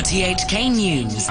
RTHK News.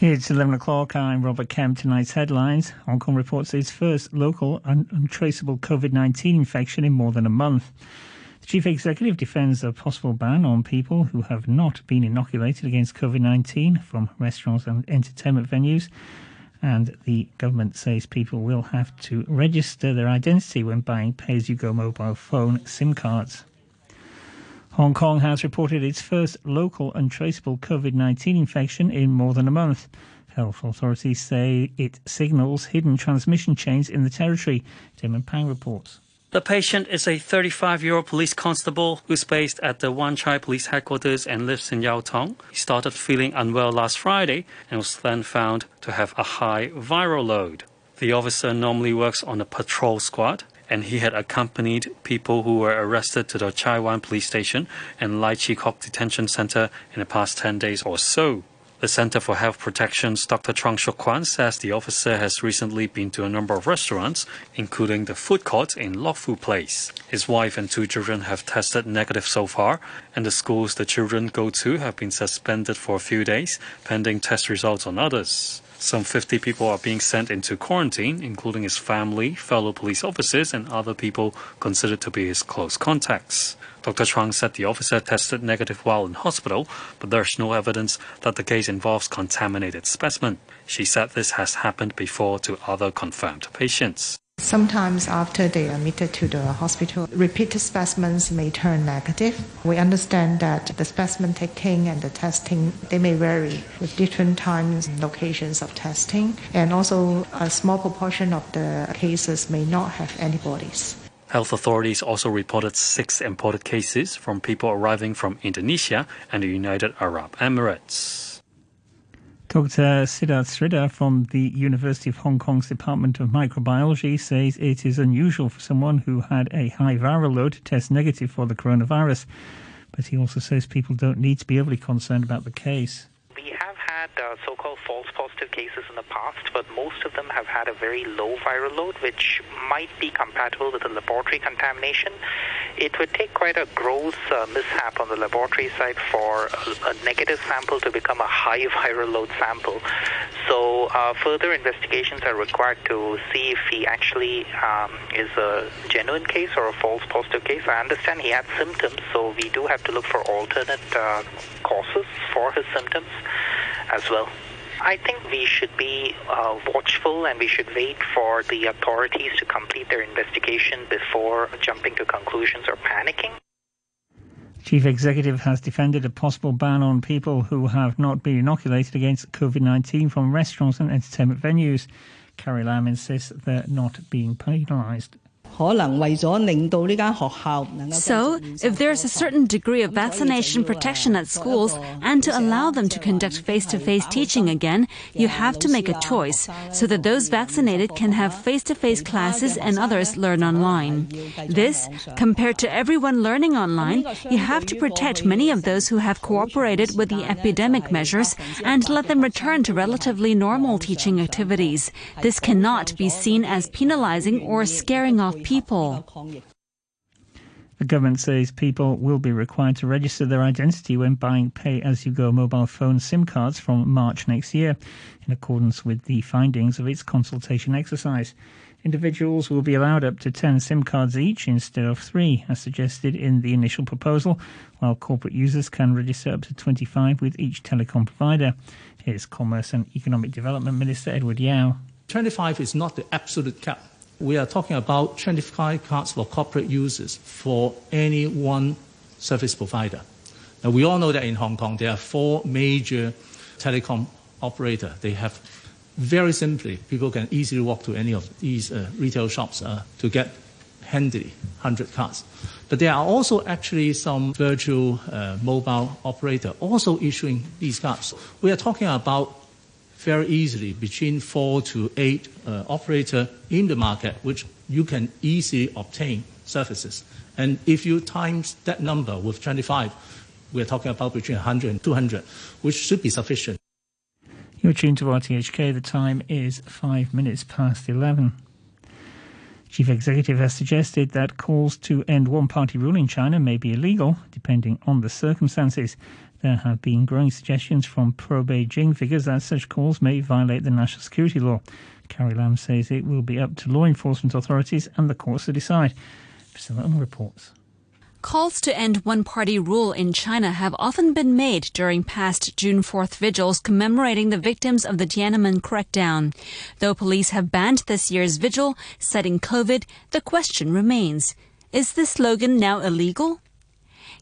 It's 11 o'clock. I'm Robert Kemp. Tonight's headlines. Hong Kong reports its first local un- untraceable COVID 19 infection in more than a month. The chief executive defends a possible ban on people who have not been inoculated against COVID 19 from restaurants and entertainment venues. And the government says people will have to register their identity when buying pay as you go mobile phone SIM cards. Hong Kong has reported its first local untraceable COVID 19 infection in more than a month. Health authorities say it signals hidden transmission chains in the territory. And Pang reports. The patient is a 35 year old police constable who's based at the Wan Chai Police Headquarters and lives in Yau Tong. He started feeling unwell last Friday and was then found to have a high viral load. The officer normally works on a patrol squad and he had accompanied people who were arrested to the Chai Wan Police Station and Lai Chi Kok Detention Center in the past 10 days or so. The Center for Health Protection's Dr. Chuang Shuk Kwan says the officer has recently been to a number of restaurants, including the food court in Lok Fu Place. His wife and two children have tested negative so far, and the schools the children go to have been suspended for a few days, pending test results on others. Some 50 people are being sent into quarantine, including his family, fellow police officers, and other people considered to be his close contacts. Dr. Chuang said the officer tested negative while in hospital, but there's no evidence that the case involves contaminated specimen. She said this has happened before to other confirmed patients. Sometimes after they are admitted to the hospital, repeated specimens may turn negative. We understand that the specimen taking and the testing, they may vary with different times and locations of testing. And also a small proportion of the cases may not have antibodies. Health authorities also reported six imported cases from people arriving from Indonesia and the United Arab Emirates. Dr. Siddharth Sridhar from the University of Hong Kong's Department of Microbiology says it is unusual for someone who had a high viral load to test negative for the coronavirus. But he also says people don't need to be overly concerned about the case. We have had uh, so-called false positive cases in the past, but most of them have had a very low viral load, which might be compatible with a laboratory contamination. It would take quite a gross uh, mishap on the laboratory side for a, a, negative sample to become a high viral load sample. So uh, further investigations are required to see if he actually um, is a genuine case or a false positive case. I understand he had symptoms, so we do have to look for alternate uh, causes for his symptoms as well. I think we should be uh, watchful and we should wait for the authorities to complete their investigation before jumping to conclusions or panicking. Chief Executive has defended a possible ban on people who have not been inoculated against COVID 19 from restaurants and entertainment venues. Carrie Lam insists they're not being penalised. So, if there's a certain degree of vaccination protection at schools and to allow them to conduct face to face teaching again, you have to make a choice so that those vaccinated can have face to face classes and others learn online. This, compared to everyone learning online, you have to protect many of those who have cooperated with the epidemic measures and let them return to relatively normal teaching activities. This cannot be seen as penalizing or scaring off people. The government says people will be required to register their identity when buying pay as you go mobile phone SIM cards from March next year, in accordance with the findings of its consultation exercise. Individuals will be allowed up to 10 SIM cards each instead of three, as suggested in the initial proposal, while corporate users can register up to 25 with each telecom provider. Here's Commerce and Economic Development Minister Edward Yau. 25 is not the absolute cap we are talking about 25 cards for corporate users for any one service provider. Now, we all know that in Hong Kong, there are four major telecom operators. They have very simply, people can easily walk to any of these uh, retail shops uh, to get handily 100 cards. But there are also actually some virtual uh, mobile operator also issuing these cards. We are talking about very easily between four to eight uh, operator in the market, which you can easily obtain services. And if you times that number with 25, we're talking about between 100 and 200, which should be sufficient. You're tuned to RTHK. The time is five minutes past 11. Chief executive has suggested that calls to end one party rule in China may be illegal, depending on the circumstances. There have been growing suggestions from pro Beijing figures that such calls may violate the national security law. Carrie Lam says it will be up to law enforcement authorities and the courts to decide. Priscilla umm reports. Calls to end one party rule in China have often been made during past June 4th vigils commemorating the victims of the Tiananmen crackdown. Though police have banned this year's vigil, citing COVID, the question remains is this slogan now illegal?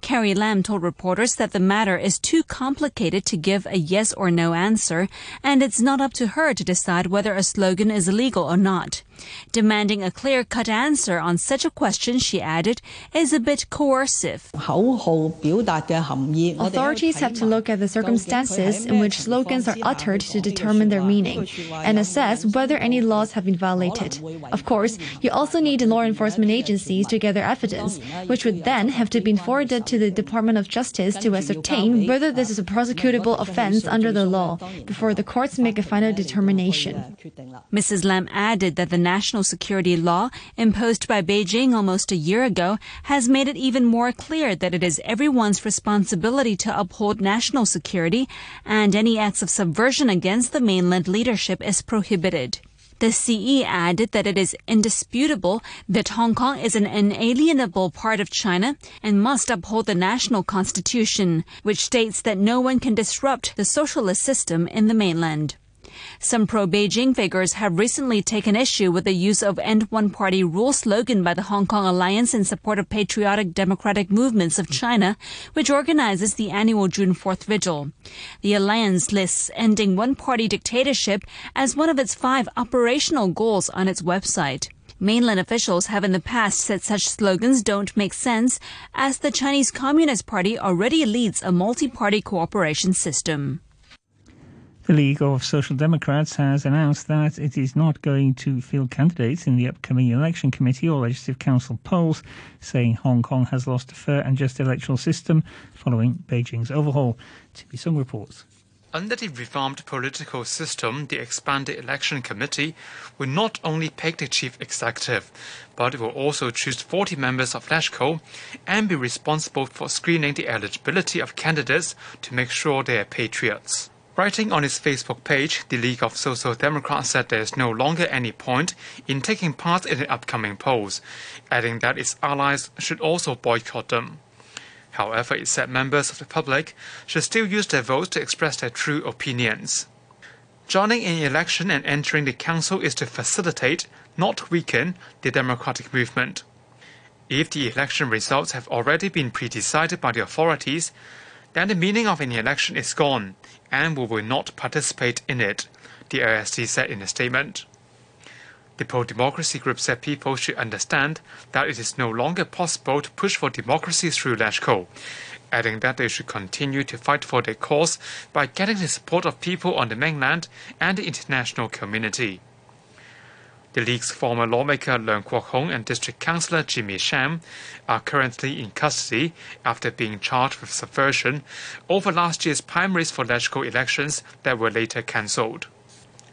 Carrie Lam told reporters that the matter is too complicated to give a yes or no answer, and it's not up to her to decide whether a slogan is illegal or not. Demanding a clear cut answer on such a question, she added, is a bit coercive. Authorities have to look at the circumstances in which slogans are uttered to determine their meaning and assess whether any laws have been violated. Of course, you also need law enforcement agencies to gather evidence, which would then have to be forwarded to the Department of Justice to ascertain whether this is a prosecutable offense under the law before the courts make a final determination. Mrs. Lam added that the national security law imposed by Beijing almost a year ago has made it even more clear that it is everyone's responsibility to uphold national security and any acts of subversion against the mainland leadership is prohibited. The CE added that it is indisputable that Hong Kong is an inalienable part of China and must uphold the national constitution, which states that no one can disrupt the socialist system in the mainland. Some pro-Beijing figures have recently taken issue with the use of End One Party Rule slogan by the Hong Kong Alliance in support of Patriotic Democratic Movements of China, which organizes the annual June 4th vigil. The alliance lists ending one-party dictatorship as one of its five operational goals on its website. Mainland officials have in the past said such slogans don't make sense as the Chinese Communist Party already leads a multi-party cooperation system. The League of Social Democrats has announced that it is not going to field candidates in the upcoming election committee or legislative council polls, saying Hong Kong has lost a fair and just electoral system following Beijing's overhaul. Be some reports. Under the reformed political system, the expanded election committee will not only pick the chief executive, but it will also choose 40 members of LegCo and be responsible for screening the eligibility of candidates to make sure they are patriots. Writing on its Facebook page, the League of Social Democrats said there is no longer any point in taking part in the upcoming polls, adding that its allies should also boycott them. However, it said members of the public should still use their votes to express their true opinions. Joining an election and entering the council is to facilitate, not weaken, the democratic movement. If the election results have already been pre-decided by the authorities, then the meaning of an election is gone, and we will not participate in it, the LSD said in a statement. The pro-democracy group said people should understand that it is no longer possible to push for democracy through LegCo, adding that they should continue to fight for their cause by getting the support of people on the mainland and the international community. The League's former lawmaker Leung Kwok Hung and District Councillor Jimmy Sham are currently in custody after being charged with subversion over last year's primaries for legislative elections that were later cancelled.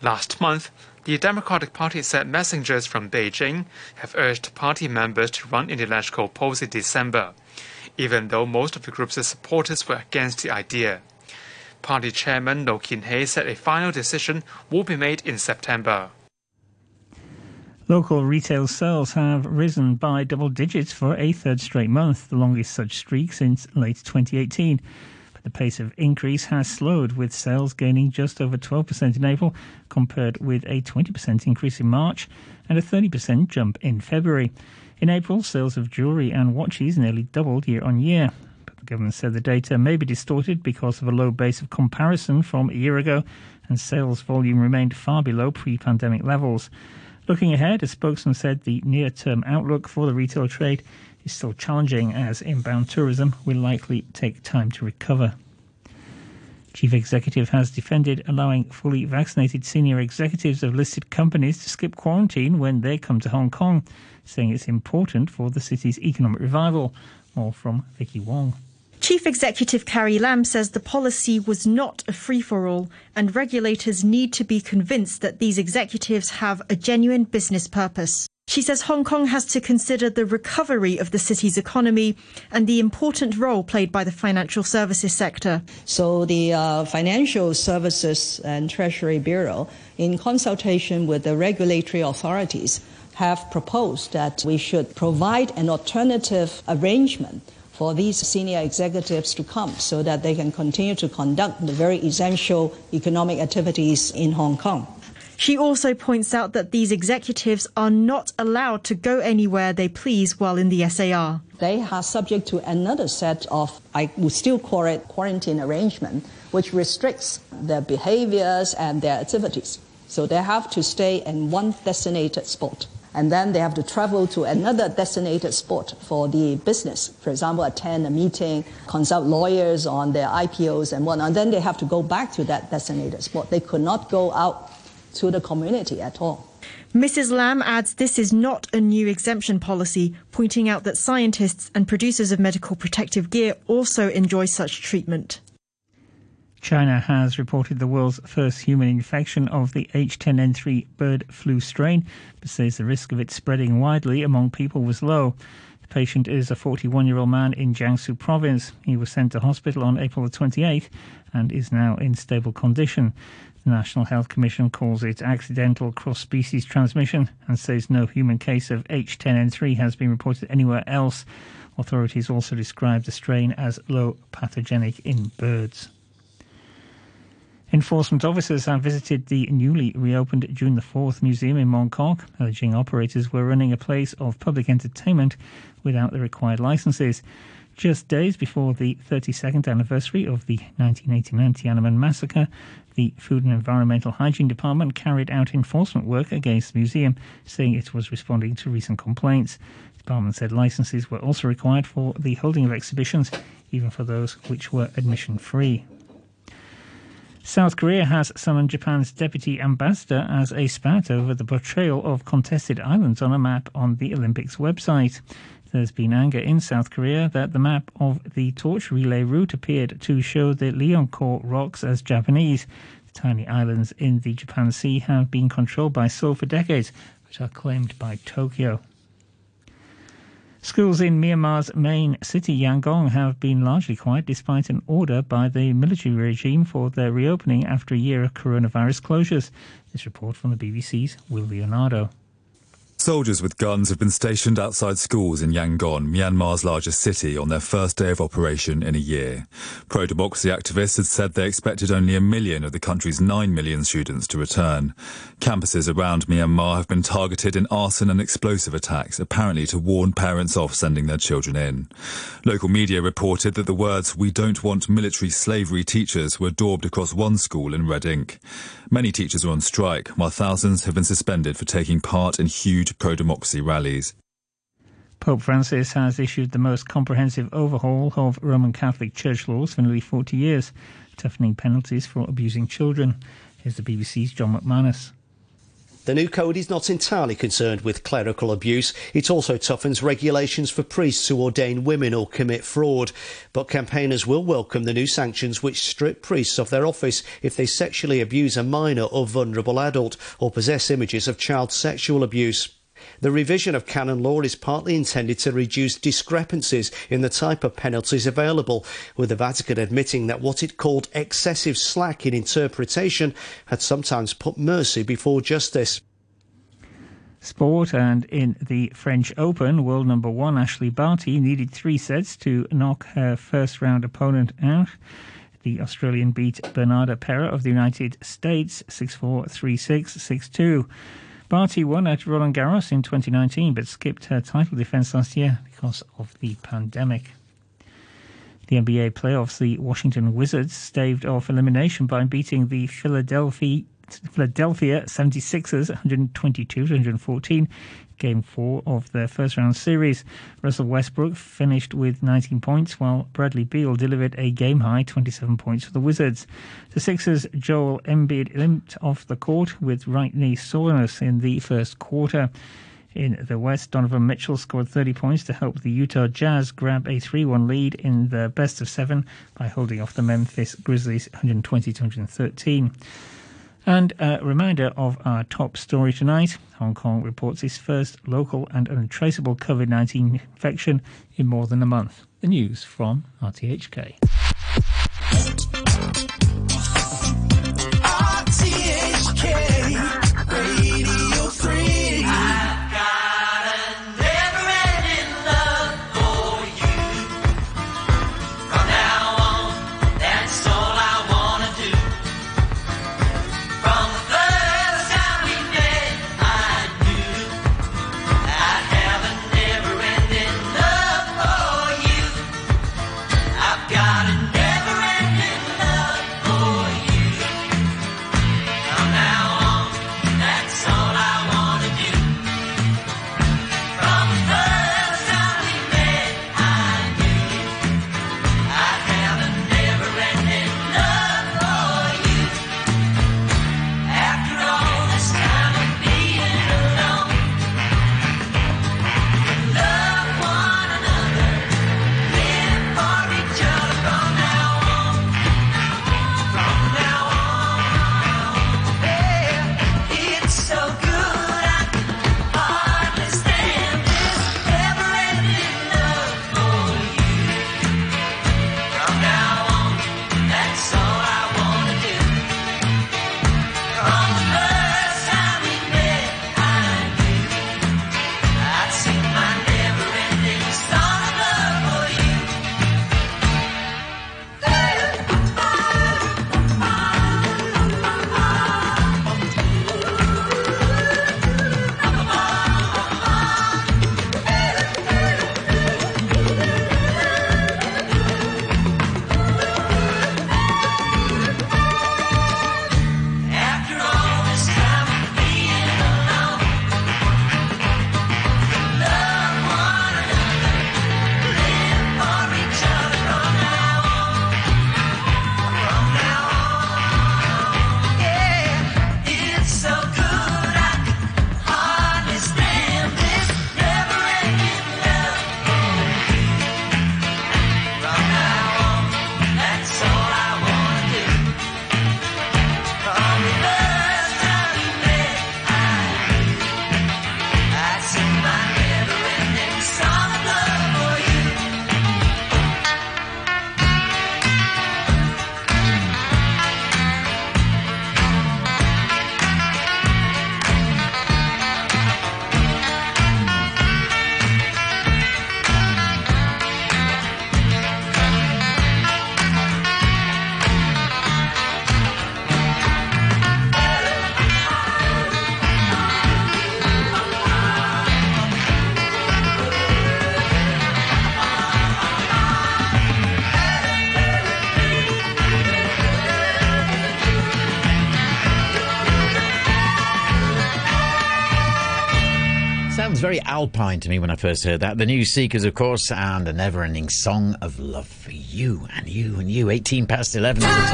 Last month, the Democratic Party said messengers from Beijing have urged party members to run in the LegCo polls in December, even though most of the group's supporters were against the idea. Party chairman Lo Kin Hei said a final decision will be made in September. Local retail sales have risen by double digits for a third straight month, the longest such streak since late 2018. But the pace of increase has slowed, with sales gaining just over 12% in April, compared with a 20% increase in March and a 30% jump in February. In April, sales of jewellery and watches nearly doubled year on year. But the government said the data may be distorted because of a low base of comparison from a year ago, and sales volume remained far below pre pandemic levels. Looking ahead, a spokesman said the near term outlook for the retail trade is still challenging as inbound tourism will likely take time to recover. Chief Executive has defended allowing fully vaccinated senior executives of listed companies to skip quarantine when they come to Hong Kong, saying it's important for the city's economic revival. More from Vicky Wong. Chief Executive Carrie Lam says the policy was not a free for all, and regulators need to be convinced that these executives have a genuine business purpose. She says Hong Kong has to consider the recovery of the city's economy and the important role played by the financial services sector. So, the uh, Financial Services and Treasury Bureau, in consultation with the regulatory authorities, have proposed that we should provide an alternative arrangement for these senior executives to come so that they can continue to conduct the very essential economic activities in Hong Kong. She also points out that these executives are not allowed to go anywhere they please while in the SAR. They are subject to another set of, I would still call it quarantine arrangement, which restricts their behaviors and their activities. So they have to stay in one designated spot. And then they have to travel to another designated spot for the business. For example, attend a meeting, consult lawyers on their IPOs and whatnot. And then they have to go back to that designated spot. They could not go out to the community at all. Mrs. Lam adds this is not a new exemption policy, pointing out that scientists and producers of medical protective gear also enjoy such treatment. China has reported the world's first human infection of the H10N3 bird flu strain, but says the risk of it spreading widely among people was low. The patient is a 41 year old man in Jiangsu province. He was sent to hospital on April 28th and is now in stable condition. The National Health Commission calls it accidental cross species transmission and says no human case of H10N3 has been reported anywhere else. Authorities also describe the strain as low pathogenic in birds. Enforcement officers have visited the newly reopened June the 4th museum in Mong Kok, alleging operators were running a place of public entertainment without the required licenses. Just days before the 32nd anniversary of the 1989 Tiananmen massacre, the Food and Environmental Hygiene Department carried out enforcement work against the museum, saying it was responding to recent complaints. The department said licenses were also required for the holding of exhibitions, even for those which were admission free. South Korea has summoned Japan's deputy ambassador as a spat over the portrayal of contested islands on a map on the Olympics website. There's been anger in South Korea that the map of the torch relay route appeared to show the Liancourt rocks as Japanese. The tiny islands in the Japan Sea have been controlled by Seoul for decades, but are claimed by Tokyo. Schools in Myanmar's main city, Yangon, have been largely quiet despite an order by the military regime for their reopening after a year of coronavirus closures. This report from the BBC's Will Leonardo. Soldiers with guns have been stationed outside schools in Yangon, Myanmar's largest city, on their first day of operation in a year. Pro-democracy activists had said they expected only a million of the country's nine million students to return. Campuses around Myanmar have been targeted in arson and explosive attacks, apparently to warn parents off sending their children in. Local media reported that the words, we don't want military slavery teachers, were daubed across one school in red ink. Many teachers are on strike, while thousands have been suspended for taking part in huge pro-democracy rallies. Pope Francis has issued the most comprehensive overhaul of Roman Catholic Church laws for nearly 40 years, toughening penalties for abusing children. Here's the BBC's John McManus. The new code is not entirely concerned with clerical abuse. It also toughens regulations for priests who ordain women or commit fraud. But campaigners will welcome the new sanctions which strip priests of their office if they sexually abuse a minor or vulnerable adult or possess images of child sexual abuse. The revision of canon law is partly intended to reduce discrepancies in the type of penalties available, with the Vatican admitting that what it called excessive slack in interpretation had sometimes put mercy before justice. Sport and in the French Open, world number one Ashleigh Barty needed three sets to knock her first round opponent out. The Australian beat Bernarda Pera of the United States 6 4 3 6 6 2. Barty won at Roland Garros in 2019 but skipped her title defence last year because of the pandemic. The NBA playoffs, the Washington Wizards staved off elimination by beating the Philadelphia Philadelphia 76ers 122 114 game four of their first round series. Russell Westbrook finished with 19 points, while Bradley Beal delivered a game high 27 points for the Wizards. The Sixers' Joel Embiid limped off the court with right knee soreness in the first quarter. In the West, Donovan Mitchell scored 30 points to help the Utah Jazz grab a 3 1 lead in the best of seven by holding off the Memphis Grizzlies 120 113. And a reminder of our top story tonight Hong Kong reports its first local and untraceable COVID 19 infection in more than a month. The news from RTHK. Very alpine to me when I first heard that. The new Seekers, of course, and a never ending song of love for you and you and you. 18 past 11 at the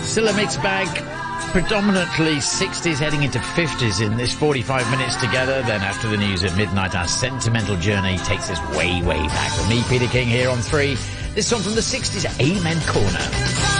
time. Still a mixed bag. Predominantly 60s heading into 50s in this 45 minutes together. Then after the news at midnight, our sentimental journey takes us way, way back. With me, Peter King, here on 3. This song from the 60s, Amen Corner.